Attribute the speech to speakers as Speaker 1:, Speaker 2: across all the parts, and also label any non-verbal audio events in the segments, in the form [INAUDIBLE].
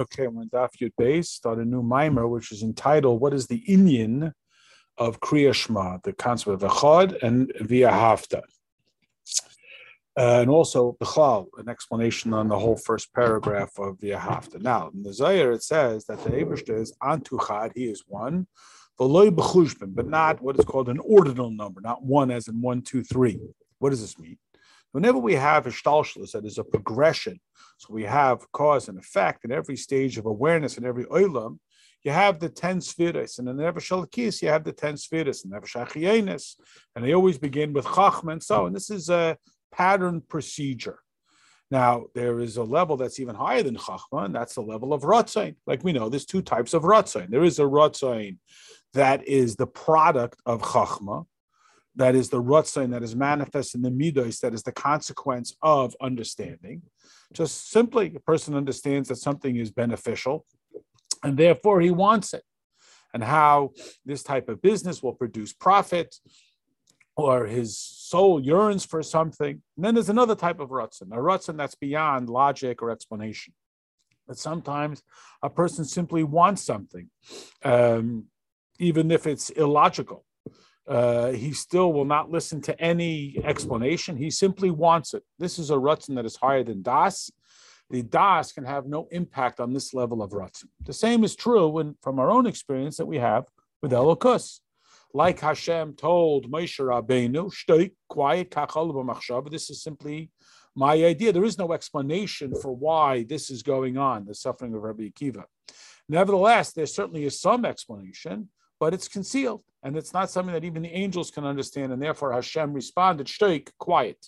Speaker 1: Okay, we're in Daf Yud Beis, start a new mimer, which is entitled "What is the Inyan of Kriya Shema?" The concept of Echad and Via Hafta, uh, and also Bechal, an explanation on the whole first paragraph of Via Hafta. Now, in the Zayir, it says that the Eibushter is Antuchad, he is one, V'loy B'chushbin, but not what is called an ordinal number, not one as in one, two, three. What does this mean? Whenever we have a shtalshlus, that is a progression, so we have cause and effect in every stage of awareness in every oilam, you have the 10 spheres, and in every shalakis, you have the 10 spheres, and shachienis, and they always begin with chachma and so on. This is a pattern procedure. Now, there is a level that's even higher than chachma, and that's the level of rotzain. Like we know, there's two types of rotzain. There is a rotzain that is the product of chachma, that is the rutzain that is manifest in the midos, that is the consequence of understanding. Just simply, a person understands that something is beneficial, and therefore he wants it. And how this type of business will produce profit, or his soul yearns for something. And then there's another type of rutzin, a rutzin that's beyond logic or explanation. But sometimes a person simply wants something, um, even if it's illogical uh, he still will not listen to any explanation. He simply wants it. This is a rutzin that is higher than das. The das can have no impact on this level of rutzin. The same is true when, from our own experience that we have with Elokus. Like Hashem told Moshe Rabbeinu, "Stay quiet, This is simply my idea. There is no explanation for why this is going on, the suffering of Rabbi Akiva. Nevertheless, there certainly is some explanation, but it's concealed and it's not something that even the angels can understand, and therefore Hashem responded, "Shtoik, quiet."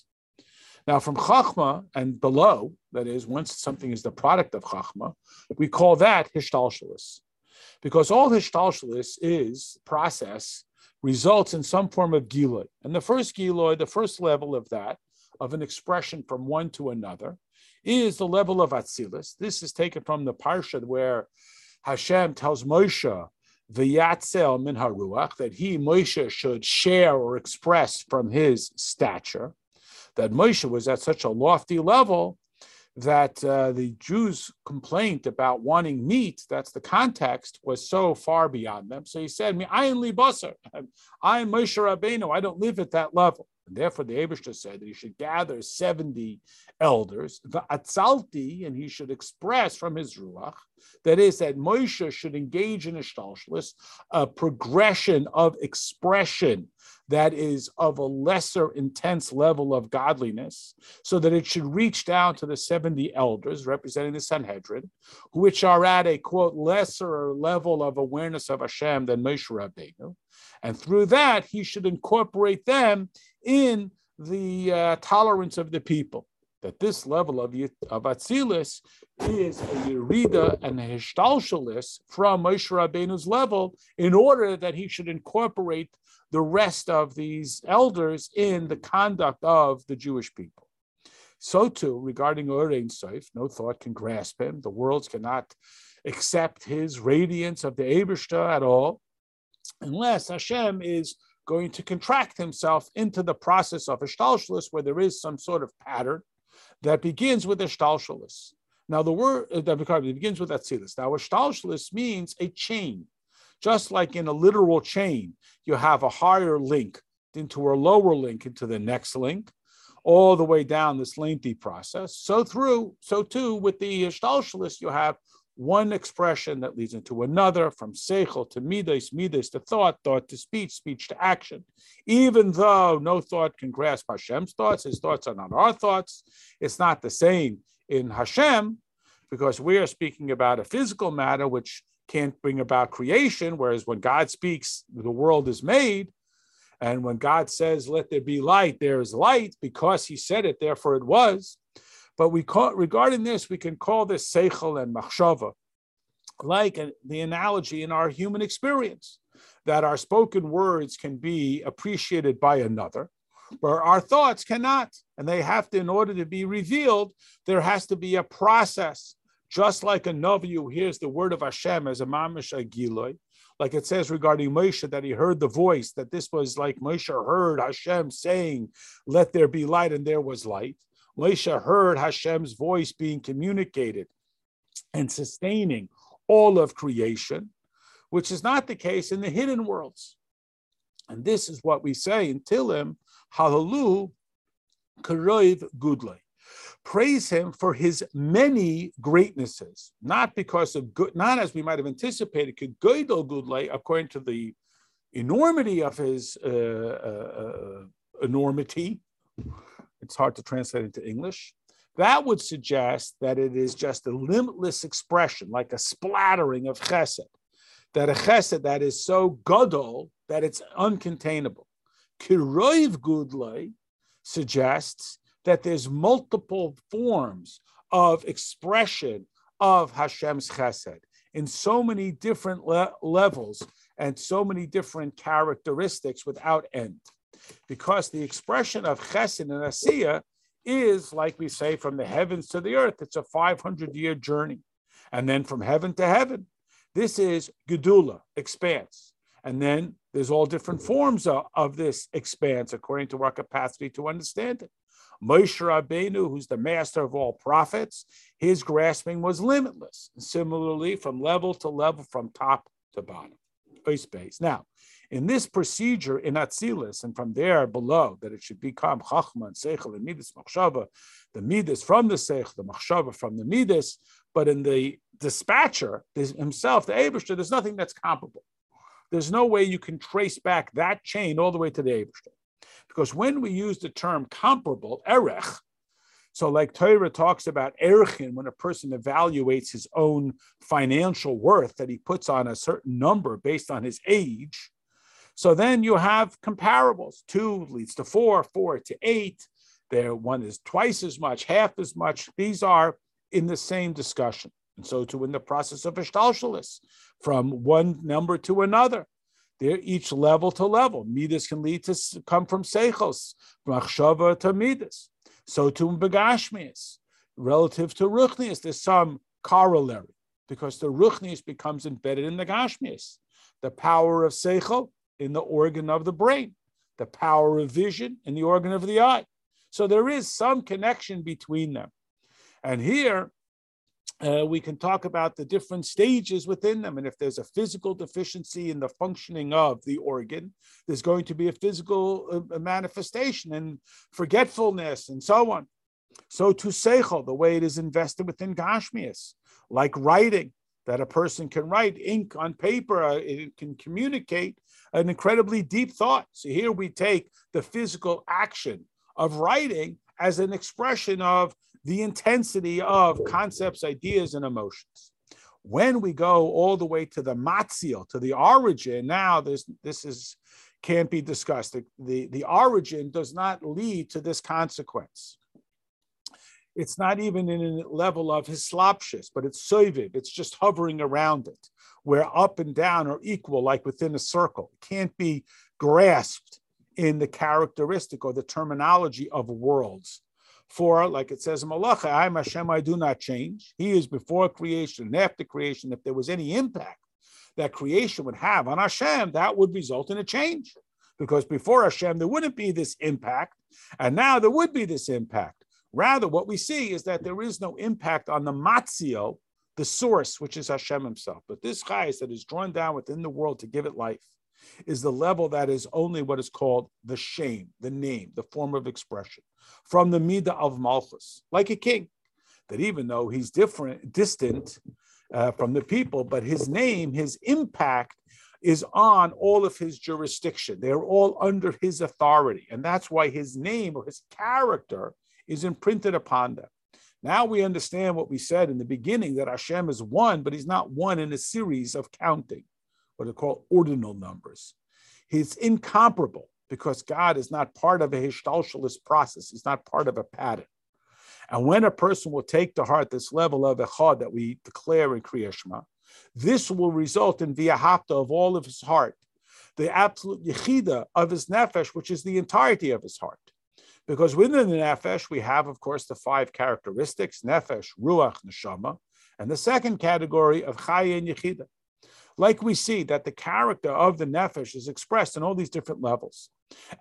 Speaker 1: Now, from Chachma and below, that is, once something is the product of Chachma, we call that Hishtalshalis. Because all Hishtalshalis is process results in some form of Giloy. And the first Giloy, the first level of that, of an expression from one to another, is the level of Atzilis. This is taken from the Parsha where Hashem tells Moshe v'yatzel min haruach, that he, Moshe, should share or express from his stature, that Moshe was at such a lofty level that uh, the Jews' complaint about wanting meat, that's the context, was so far beyond them. So he said, I am Libasar. [LAUGHS] I am Moshe Rabbeinu. I don't live at that level. And therefore, the Abishta said that he should gather 70 elders, the Atzalti, and he should express from his Ruach, that is, that Moshe should engage in a a progression of expression that is of a lesser intense level of godliness, so that it should reach down to the 70 elders representing the Sanhedrin, which are at a quote lesser level of awareness of Hashem than Moshe Rabbeinu. And through that, he should incorporate them in the uh, tolerance of the people. That this level of, of Atzilus is a Yerida and a Hishtalshalis from Moshe Rabbeinu's level in order that he should incorporate the rest of these elders in the conduct of the Jewish people. So too, regarding Orein Seif, no thought can grasp him. The worlds cannot accept his radiance of the Ebershta at all, unless Hashem is going to contract himself into the process of ishtalshalis, where there is some sort of pattern that begins with ishtalshalis. Now, the word uh, that begins with atzilus. Now, ishtalshalis means a chain. Just like in a literal chain, you have a higher link into a lower link into the next link, all the way down this lengthy process. So through, so too with the ishtalshalis, you have one expression that leads into another, from seichel to midas, midas to thought, thought to speech, speech to action. Even though no thought can grasp Hashem's thoughts, his thoughts are not our thoughts. It's not the same in Hashem, because we are speaking about a physical matter which can't bring about creation, whereas when God speaks, the world is made. And when God says, let there be light, there is light, because he said it, therefore it was. But we call regarding this, we can call this seichel and machshava, like the analogy in our human experience, that our spoken words can be appreciated by another, but our thoughts cannot. And they have to, in order to be revealed, there has to be a process. Just like a Navi who hears the word of Hashem as a mamish like it says regarding Moshe that he heard the voice, that this was like Moshe heard Hashem saying, Let there be light, and there was light. Moshe heard Hashem's voice being communicated and sustaining all of creation, which is not the case in the hidden worlds. And this is what we say in Tilim, Halalu Karoiv Gudlay. Praise him for his many greatnesses, not because of good, not as we might have anticipated, Gudlay, according to the enormity of his uh, uh, uh, enormity. It's hard to translate into English. That would suggest that it is just a limitless expression, like a splattering of chesed, that a chesed that is so gadol that it's uncontainable. Kiroiv Gudlay suggests that there's multiple forms of expression of Hashem's chesed in so many different le- levels and so many different characteristics without end. Because the expression of chesed and asiyah is, like we say, from the heavens to the earth. It's a 500 year journey. And then from heaven to heaven. This is gedula, expanse. And then there's all different forms of, of this expanse according to our capacity to understand it. Moshe Rabbeinu, who's the master of all prophets, his grasping was limitless. Similarly, from level to level, from top to bottom. Space. Now, in this procedure in Atzilus, and from there below, that it should become Chachma and Seichel and Midas Machshava, the Midas from the Seichel, the Machshava from the Midas, but in the dispatcher himself, the Abishter, there's nothing that's comparable. There's no way you can trace back that chain all the way to the Abishter. Because when we use the term comparable, erech, so like Torah talks about erchin, when a person evaluates his own financial worth that he puts on a certain number based on his age, so then you have comparables. Two leads to four, four to eight. There, one is twice as much, half as much. These are in the same discussion. And so too in the process of ishtalshalis, from one number to another. They're each level to level. Midas can lead to come from seichos, machshava to midas. So too in begashmias. Relative to ruchnias, there's some corollary because the ruchnias becomes embedded in the gashmias. The power of seichel in the organ of the brain, the power of vision in the organ of the eye. So there is some connection between them. And here uh, we can talk about the different stages within them. And if there's a physical deficiency in the functioning of the organ, there's going to be a physical uh, manifestation and forgetfulness and so on. So to Seichel, the way it is invested within Gashmias, like writing, that a person can write ink on paper, uh, it can communicate an incredibly deep thought. So here we take the physical action of writing as an expression of the intensity of concepts, ideas, and emotions. When we go all the way to the matzil, to the origin, now this this is can't be discussed. The, the, the origin does not lead to this consequence. It's not even in a level of hislopshus, but it's soiviv. It's just hovering around it where up and down are equal, like within a circle. It can't be grasped in the characteristic or the terminology of worlds. For, like it says in Malacha, I Hashem, I do not change. He is before creation and after creation. If there was any impact that creation would have on Hashem, that would result in a change. Because before Hashem, there wouldn't be this impact, and now there would be this impact. Rather, what we see is that there is no impact on the matzio, the source, which is Hashem himself. But this chayes that is drawn down within the world to give it life is the level that is only what is called the shame, the name, the form of expression from the midah of malchus, like a king, that even though he's different, distant uh, from the people, but his name, his impact is on all of his jurisdiction. They're all under his authority. And that's why his name or his character is imprinted upon them. Now we understand what we said in the beginning that Hashem is one, but he's not one in a series of counting, what are called ordinal numbers. He's incomparable because God is not part of a hishtalshalis process. He's not part of a pattern. And when a person will take to heart this level of echad that we declare in Kriyashma, this will result in viahapta of all of his heart, the absolute yechida of his nefesh, which is the entirety of his heart. Because within the nefesh, we have, of course, the five characteristics nefesh, ruach, neshama, and the second category of chaya and yechida. Like we see that the character of the nefesh is expressed in all these different levels.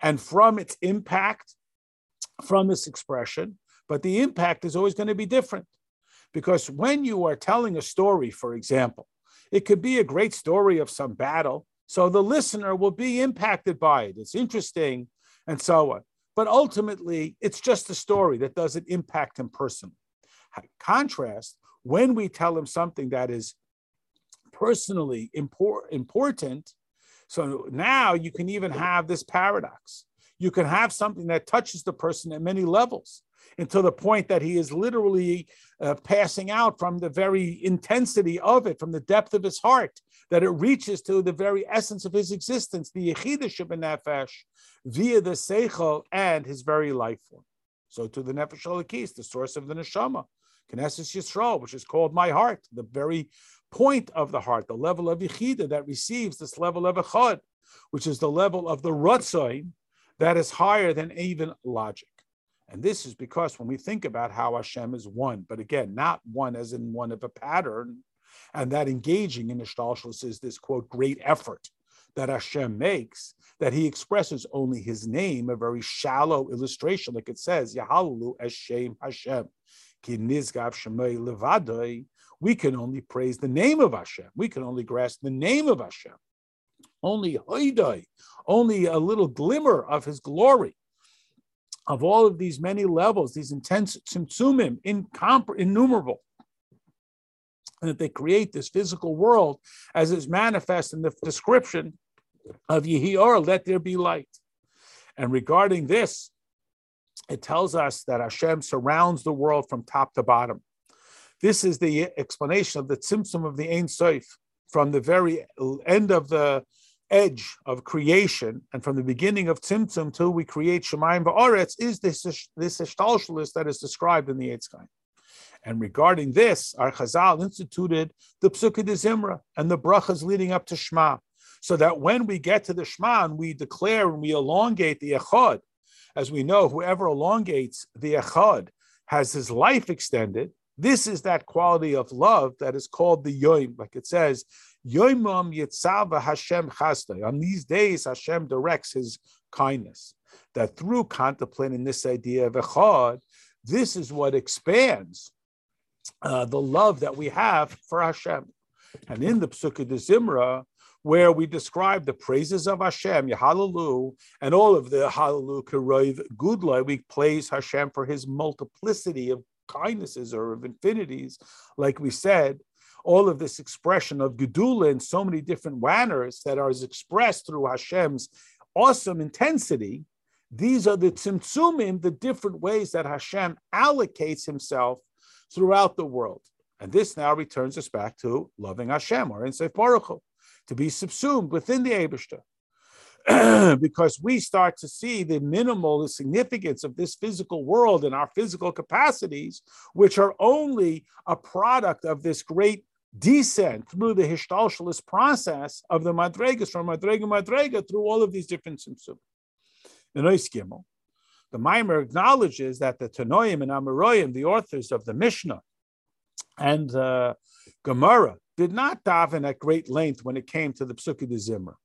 Speaker 1: And from its impact, from this expression, but the impact is always going to be different. Because when you are telling a story, for example, it could be a great story of some battle. So the listener will be impacted by it. It's interesting and so on. But ultimately, it's just a story that doesn't impact him personally. Contrast, when we tell him something that is personally impor- important, so now you can even have this paradox. You can have something that touches the person at many levels until the point that he is literally uh, passing out from the very intensity of it, from the depth of his heart, that it reaches to the very essence of his existence, the Yechidashim Nefesh, via the Seichel and his very life form. So to the Nefesh Alakis, the source of the Neshama, Knesset Yisrael, which is called my heart, the very point of the heart, the level of Yechida that receives this level of Echad, which is the level of the Ratzoin that is higher than even logic. And this is because when we think about how Hashem is one, but again, not one as in one of a pattern, and that engaging in Ishtalshalis is this quote, great effort that Hashem makes, that he expresses only his name, a very shallow illustration, like it says, Yahalu Eshem Hashem. Ki nizgav shemay we can only praise the name of Hashem. We can only grasp the name of Hashem. Only hoidai, only a little glimmer of his glory of all of these many levels, these intense tzimtzumim, incomp- innumerable, and that they create this physical world as is manifest in the description of Yehior, let there be light. And regarding this, it tells us that Hashem surrounds the world from top to bottom. This is the explanation of the tzimtzum of the Ein Sof from the very end of the edge of creation and from the beginning of Tzimtzum till we create Shemaim Va'aretz is this this ishtalshalis that is described in the Eitzchaim. And regarding this, our Chazal instituted the Psukkah de Zimra and the brachas leading up to Shema, so that when we get to the Shema and we declare and we elongate the Echad, as we know, whoever elongates the Echad has his life extended. This is that quality of love that is called the Yoim, like it says, Yoimam Yitzava Hashem Chastay. On these days, Hashem directs his kindness. That through contemplating this idea of Echad, this is what expands uh, the love that we have for Hashem. And in the Psukkah de Zimra, where we describe the praises of Hashem, Yahalalu, and all of the Halalu Keroiv Gudlai, we praise Hashem for his multiplicity of kindnesses or of infinities, like we said, all of this expression of Gedula in so many different manners that are expressed through Hashem's awesome intensity, these are the tzimtzumim, the different ways that Hashem allocates himself throughout the world. And this now returns us back to loving Hashem or in Seif Baruch Hu, to be subsumed within the Abishta. [CLEARS THROAT] because we start to see the minimal the significance of this physical world and our physical capacities, which are only a product of this great descent through the Hishtalshalis process of the Madregas from Madrega Madrega through all of these different Simsum. The Maimer acknowledges that the Tanoim and Amoraim, the authors of the Mishnah and uh, Gemara, did not daven at great length when it came to the Psuki de Zimmer.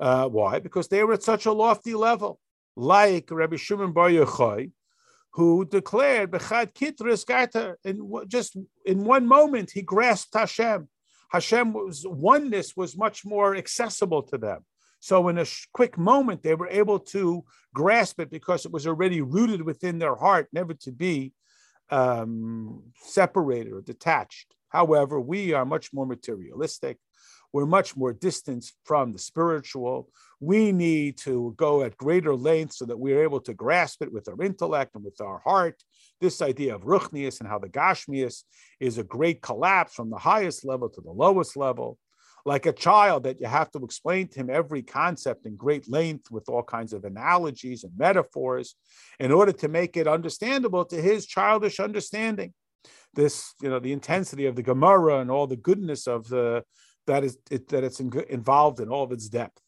Speaker 1: Uh, why? Because they were at such a lofty level. Like Rabbi Shimon Bar Yochai, who declared Bechad Kitris Gata, in just in one moment he grasped Hashem. Hashem was oneness was much more accessible to them. So in a quick moment they were able to grasp it because it was already rooted within their heart, never to be um, separated or detached. However, we are much more materialistic we're much more distant from the spiritual. We need to go at greater length so that we're able to grasp it with our intellect and with our heart. This idea of ruchnius and how the gashmius is a great collapse from the highest level to the lowest level. Like a child that you have to explain to him every concept in great length with all kinds of analogies and metaphors in order to make it understandable to his childish understanding this, you know, the intensity of the Gemara and all the goodness of the that is it, that it's in, involved in all of its depth.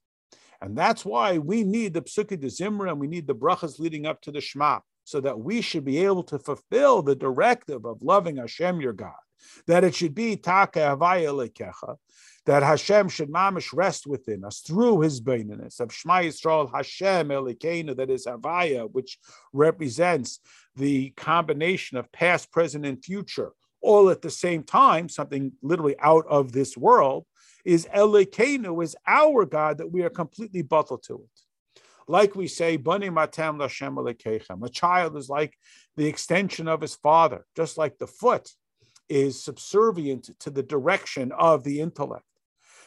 Speaker 1: And that's why we need the Psukkah de Zimra and we need the brachas leading up to the Shema, so that we should be able to fulfill the directive of loving Hashem, your God. That it should be Taka Havaya that Hashem should mamish rest within us through His beingness of Shema Yisrael Hashem Elokeinu, that is Havaya, which represents the combination of past, present, and future, all at the same time, something literally out of this world, is Elikenu, is our God that we are completely bottled to it. Like we say, Bani Matam Lashem A child is like the extension of his father, just like the foot is subservient to the direction of the intellect.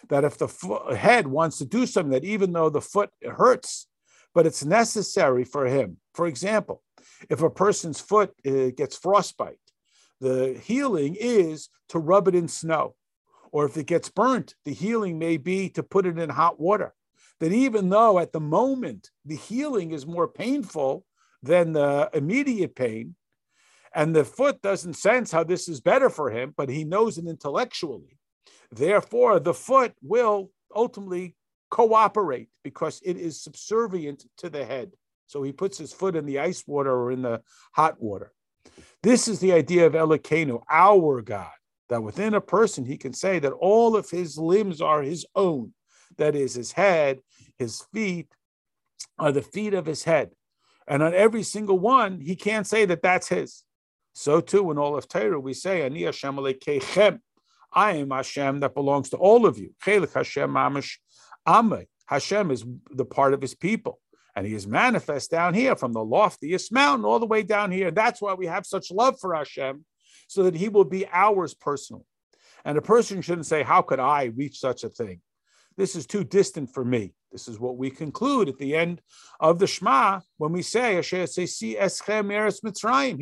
Speaker 1: That if the head wants to do something, that even though the foot hurts, but it's necessary for him. For example, if a person's foot uh, gets frostbite, the healing is to rub it in snow. Or if it gets burnt, the healing may be to put it in hot water. That even though at the moment the healing is more painful than the immediate pain, and the foot doesn't sense how this is better for him, but he knows it intellectually. Therefore, the foot will ultimately cooperate because it is subservient to the head. So he puts his foot in the ice water or in the hot water. This is the idea of Elikenu, our God, that within a person he can say that all of his limbs are his own. That is, his head, his feet are the feet of his head. And on every single one, he can't say that that's his. So too, in all of Torah, we say, Ani Hashem I am Hashem that belongs to all of you. Chelik Hashem mamish Hashem is the part of his people. And he is manifest down here from the loftiest mountain all the way down here. That's why we have such love for Hashem, so that he will be ours personally. And a person shouldn't say, How could I reach such a thing? This is too distant for me. This is what we conclude at the end of the Shema when we say, He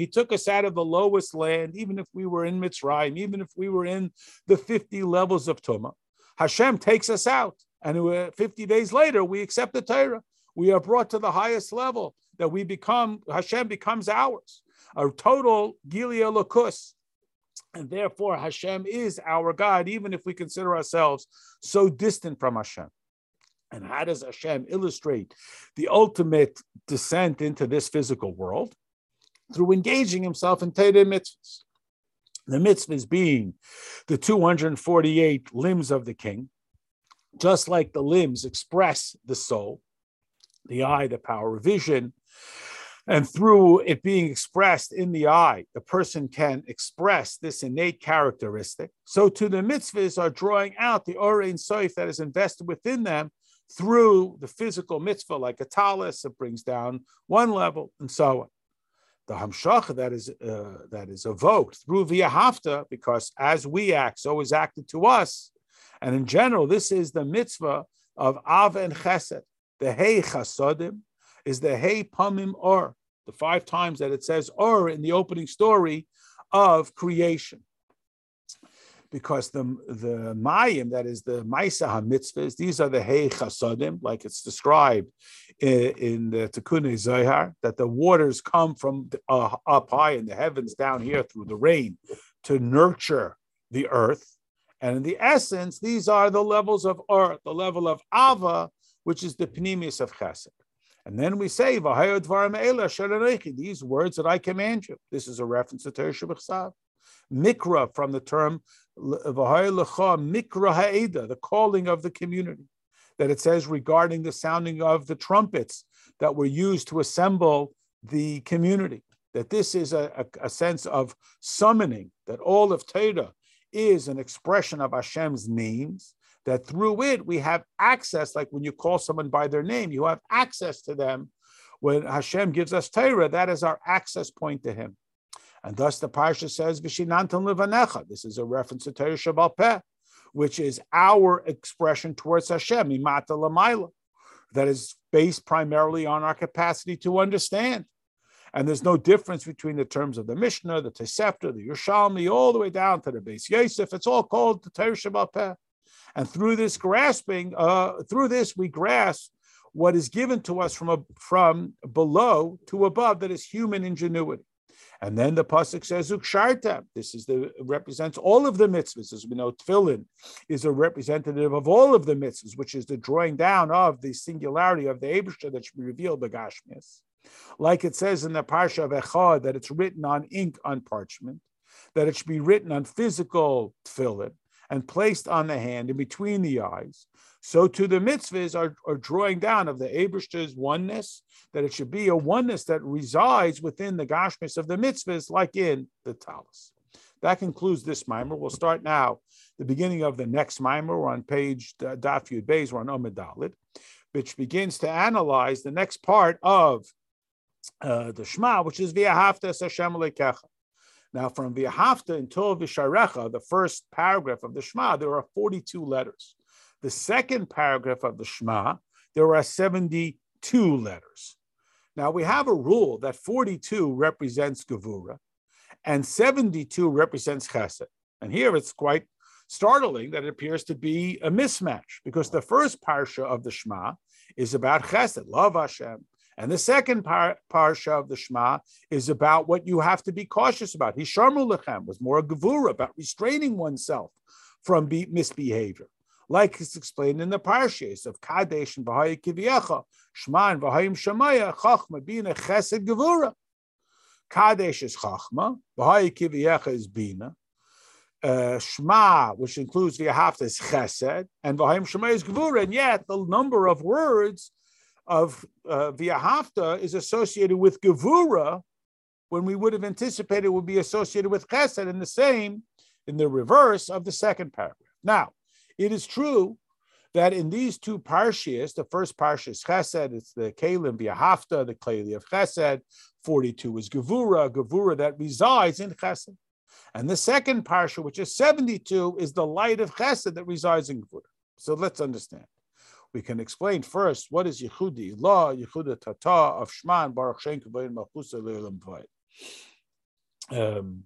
Speaker 1: took us out of the lowest land, even if we were in Mitzrayim, even if we were in the 50 levels of Tumah. Hashem takes us out. And 50 days later, we accept the Torah we are brought to the highest level that we become, Hashem becomes ours, a total Gilia Lakus. And therefore, Hashem is our God, even if we consider ourselves so distant from Hashem. And how does Hashem illustrate the ultimate descent into this physical world? Through engaging himself in Torah mitzvahs. The mitzvahs being the 248 limbs of the king, just like the limbs express the soul, the eye, the power of vision. And through it being expressed in the eye, the person can express this innate characteristic. So, to the mitzvahs are drawing out the Orein Soif that is invested within them through the physical mitzvah, like a talus, it brings down one level, and so on. The hamshacha that is uh, that is evoked through via hafta, because as we act, so is acted to us, and in general, this is the mitzvah of av and chesed. The Hey Chasodim is the Hey Pamim Or, the five times that it says Or in the opening story of creation. Because the, the Mayim, that is the Maisa HaMitzvahs, these are the Hey Chasodim, like it's described in, in the Tikkun Zohar, that the waters come from uh, up high in the heavens down here through the rain to nurture the earth. And in the essence, these are the levels of earth, the level of Ava, which is the pneumius of chesed. And then we say, these words that I command you. This is a reference to Teresh Mikra from the term mikra ha'eda, the calling of the community, that it says regarding the sounding of the trumpets that were used to assemble the community. That this is a, a, a sense of summoning, that all of Torah is an expression of Hashem's names, that through it we have access, like when you call someone by their name, you have access to them. When Hashem gives us Torah, that is our access point to Him. And thus the Parsha says, Vishinantan Livanecha. This is a reference to Torah Shabbal Peh, which is our expression towards Hashem, Imata Lamaila, that is based primarily on our capacity to understand. And there's no difference between the terms of the Mishnah, the Tosefta, the Yerushalmi, all the way down to the Beis Yosef. It's all called the Torah Shabbal Peh. And through this grasping, uh, through this, we grasp what is given to us from, a, from below to above that is human ingenuity. And then the pasuk says uksharta. This is the represents all of the mitzvahs, as we know. Tefillin is a representative of all of the mitzvahs, which is the drawing down of the singularity of the Abishah that should be revealed by Gashmias. Like it says in the parsha of Echad that it's written on ink on parchment, that it should be written on physical tefillin, and placed on the hand in between the eyes. So to the mitzvahs are, are drawing down of the Abishter's oneness, that it should be a oneness that resides within the gashmis of the mitzvahs, like in the talus. That concludes this mimer. We'll start now the beginning of the next mimer. We're on page uh, Daf Yud Beis, we're on Omedalit, which begins to analyze the next part of uh, the Shema, which is V'ahavta Hashem Lekecha. Now, from V'ahavta until Visharecha, the first paragraph of the Shema, there are 42 letters. The second paragraph of the Shema, there are 72 letters. Now, we have a rule that 42 represents Gevura and 72 represents Chesed. And here it's quite startling that it appears to be a mismatch because the first parsha of the Shema is about Chesed, love Hashem. And the second par- parsha of the Shema is about what you have to be cautious about. Hisharmu lechem was more a gevura about restraining oneself from be- misbehavior, like it's explained in the parshas of Kadesh and V'haya Kivyecha, Shema and V'hayim Shemaya, Chachma being chesed gevura. Kadesh is Chachma, Kivyecha is Bina, uh, Shema, which includes the V'ahavta, is Chesed, and V'hayim Shemaya is Gevura, and yet the number of words of uh, V'ahavta is associated with Gevura, when we would have anticipated would be associated with Chesed, and the same in the reverse of the second paragraph. Now, it is true that in these two parshias, the first parsha is Chesed, it's the Kalim V'ahavta, the Kali of Chesed, 42 is Gevura, Gevura that resides in Chesed. And the second parsha, which is 72, is the light of Chesed that resides in Gevura. So let's understand we can explain first what is Yehudi law, Yehuda Tata of Shman Baruch Shem Kavayin Malchusa Leilam um,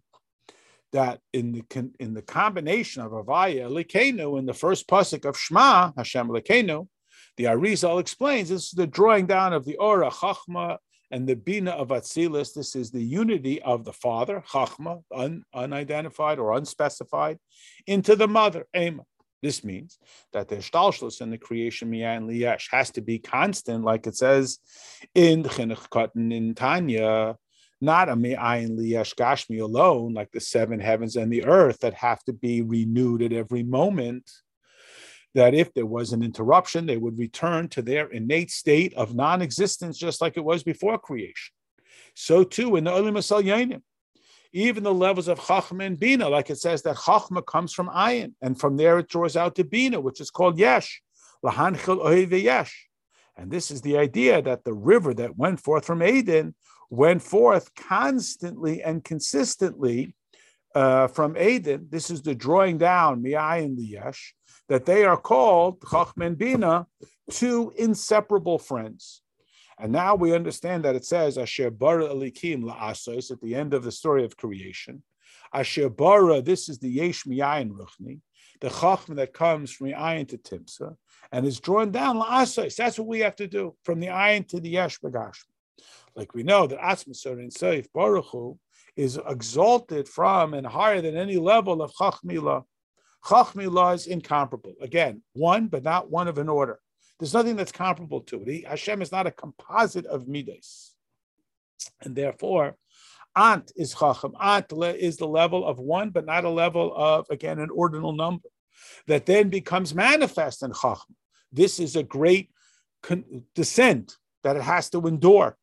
Speaker 1: that in the in the combination of Avaya Lekenu in the first pasuk of Shema Hashem Lekenu, the Arizal explains this is the drawing down of the Ora Chachma and the Bina of Atzilus. This is the unity of the Father Chachma, un, unidentified or unspecified, into the Mother Ema. This means that the shtalshlus in the creation miyan liyesh has to be constant, like it says in chinuch katan in Tanya, not a mi'ayin liyesh gashmi alone, like the seven heavens and the earth that have to be renewed at every moment. That if there was an interruption, they would return to their innate state of non-existence, just like it was before creation. So too in the Olim Yanim, even the levels of Chachma and Bina, like it says that Chachma comes from Ayin, and from there it draws out to Bina, which is called Yesh. Lahanchil Yesh. And this is the idea that the river that went forth from Aden went forth constantly and consistently uh, from Aden. This is the drawing down, Mi'ayin Liyesh, that they are called, Chachma and Bina, two inseparable friends. And now we understand that it says Asher bara alikim la'asos at the end of the story of creation. Asher bara, this is the yesh miyayin ruchni, the chachma that comes from the ayin to timsa, and is drawn down la'asos. That's what we have to do from the ayin to the yesh bagashma. Like we know that Atzmasar in Seif Baruch Hu is exalted from and higher than any level of Chachmila. Chachmila is incomparable. Again, one, but not one of an order. There's nothing that's comparable to it. He, Hashem is not a composite of midas. And therefore, Ant is Chacham. Ant is the level of one, but not a level of, again, an ordinal number that then becomes manifest in Chacham. This is a great con- descent that it has to endure.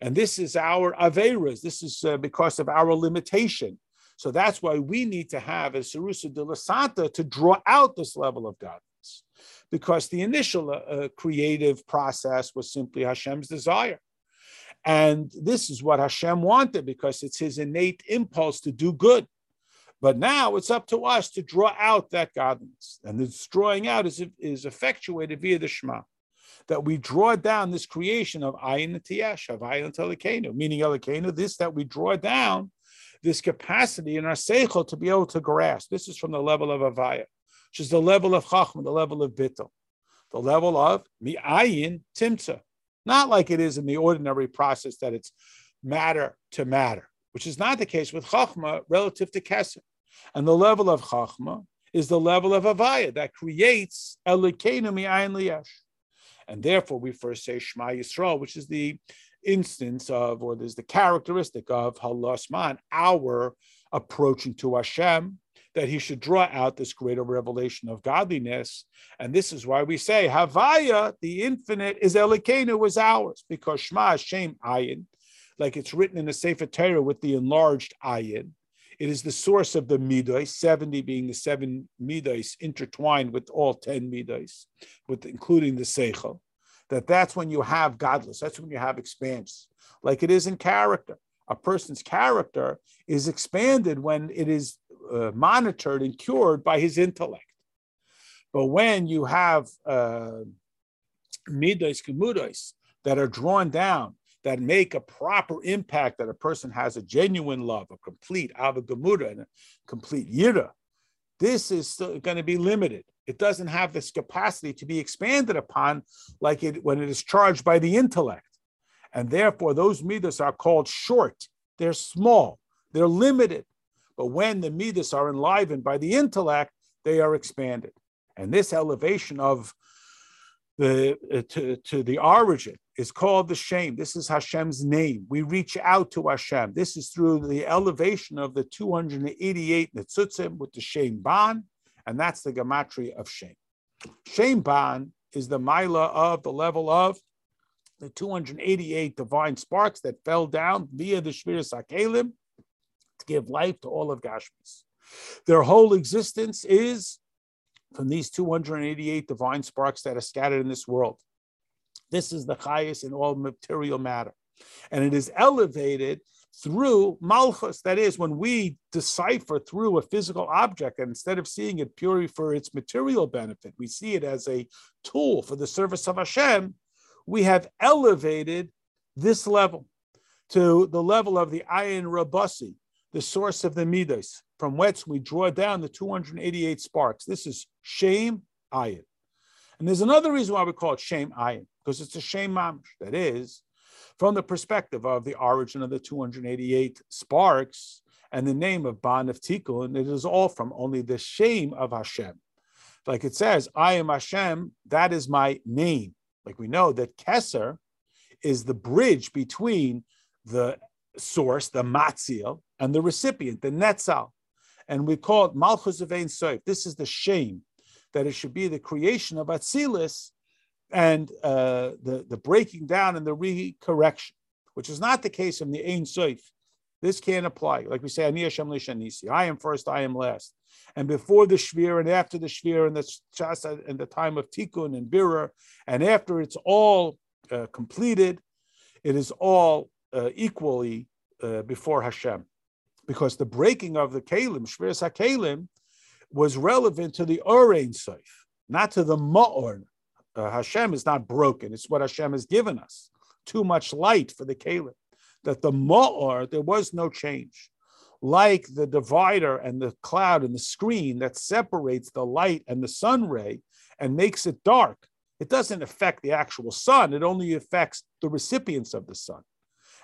Speaker 1: And this is our Averas. This is uh, because of our limitation. So that's why we need to have a Sarusa de la Santa to draw out this level of God because the initial uh, uh, creative process was simply Hashem's desire. And this is what Hashem wanted because it's his innate impulse to do good. But now it's up to us to draw out that godliness. And this drawing out is, is effectuated via the Shema. That we draw down this creation of Ayin and Tiyesh, of Ayin Telekenu, meaning Elokenu, this that we draw down, this capacity in our Seichel to be able to grasp. This is from the level of Avaya which is the level of Chachma, the level of Bittel, the level of Mi'ayin Timtza. Not like it is in the ordinary process that it's matter to matter, which is not the case with Chachma relative to Kesser. And the level of Chachma is the level of Avaya that creates Elikenu Mi'ayin Liyesh. And therefore, we first say Shema Yisrael, which is the instance of, or there's the characteristic of Halasman, our approaching to Hashem, that he should draw out this greater revelation of godliness. And this is why we say, Havaya, the infinite, is Elikenu, was ours, because Shema Hashem Ayin, like it's written in the Sefer Torah with the enlarged Ayin, It is the source of the midas, 70 being the seven midas intertwined with all 10 midas, with including the seichel. That that's when you have godless. That's when you have expanse, like it is in character. A person's character is expanded when it is uh, monitored and cured by his intellect. But when you have uh, kemudas that are drawn down that make a proper impact that a person has a genuine love, a complete avagamura, and a complete yira, this is going to be limited. It doesn't have this capacity to be expanded upon like it when it is charged by the intellect. And therefore, those midas are called short. They're small. They're limited. But when the midas are enlivened by the intellect, they are expanded. And this elevation of the uh, to, to the origin is called the shame. This is Hashem's name. We reach out to Hashem. This is through the elevation of the 288 Netzutzim with the shame ban, and that's the gematria of shame. Shame ban is the mila of the level of the 288 divine sparks that fell down via the Shviras HaKelim give life to all of Gashmis. Their whole existence is from these 288 divine sparks that are scattered in this world. This is the highest in all material matter. And it is elevated through malchus. That is, when we decipher through a physical object, and instead of seeing it purely for its material benefit, we see it as a tool for the service of Hashem, we have elevated this level to the level of the ayin rabasi, the source of the midas, from whence we draw down the 288 sparks. This is shame ayin. And there's another reason why we call it shame ayin, because it's a shame mamish. That is, from the perspective of the origin of the 288 sparks and the name of Ban of Tikkun, it is all from only the shame of Hashem. Like it says, I am Hashem, that is my name. Like we know that Keser is the bridge between the source, the matzil, and the recipient, the netzal. And we call it malchus of Ein Sof. This is the shame that it should be the creation of Atzilis and uh, the, the breaking down and the recorrection, which is not the case in the Ein Soif. This can't apply. Like we say. I am first, I am last. And before the Shvir and after the Shvir and the Chasa and the time of Tikkun and Birur, and after it's all uh, completed, it is all uh, equally uh, before Hashem. Because the breaking of the Kalim, Shviras HaKalim, was relevant to the Orein Seif, not to the Ma'or. Uh, Hashem is not broken. It's what Hashem has given us. Too much light for the Kalim. That the Ma'or, there was no change. Like the divider and the cloud and the screen that separates the light and the sun ray and makes it dark, it doesn't affect the actual sun. It only affects the recipients of the sun.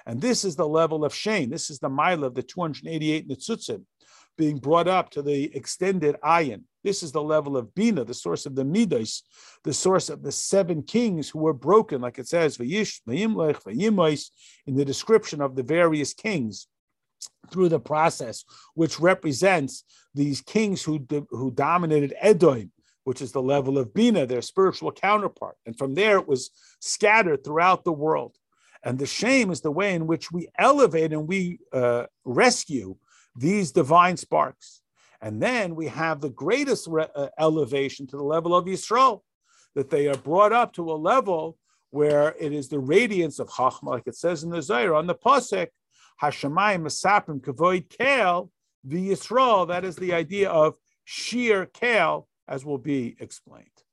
Speaker 1: And this is the level of shame. This is the mile of the 288 Nitzutzim being brought up to the extended ayin. This is the level of Bina, the source of the Midas, the source of the seven kings who were broken, like it says, in the description of the various kings through the process, which represents these kings who, who dominated Edom, which is the level of Bina, their spiritual counterpart. And from there, it was scattered throughout the world. And the shame is the way in which we elevate and we uh, rescue these divine sparks. And then we have the greatest re- uh, elevation to the level of Yisrael, that they are brought up to a level where it is the radiance of Chachma, like it says in the Zohar on the Pasuk, Hashemayim Masapim Kavoid Kel, the Yisrael, that is the idea of sheer Kel, as will be explained.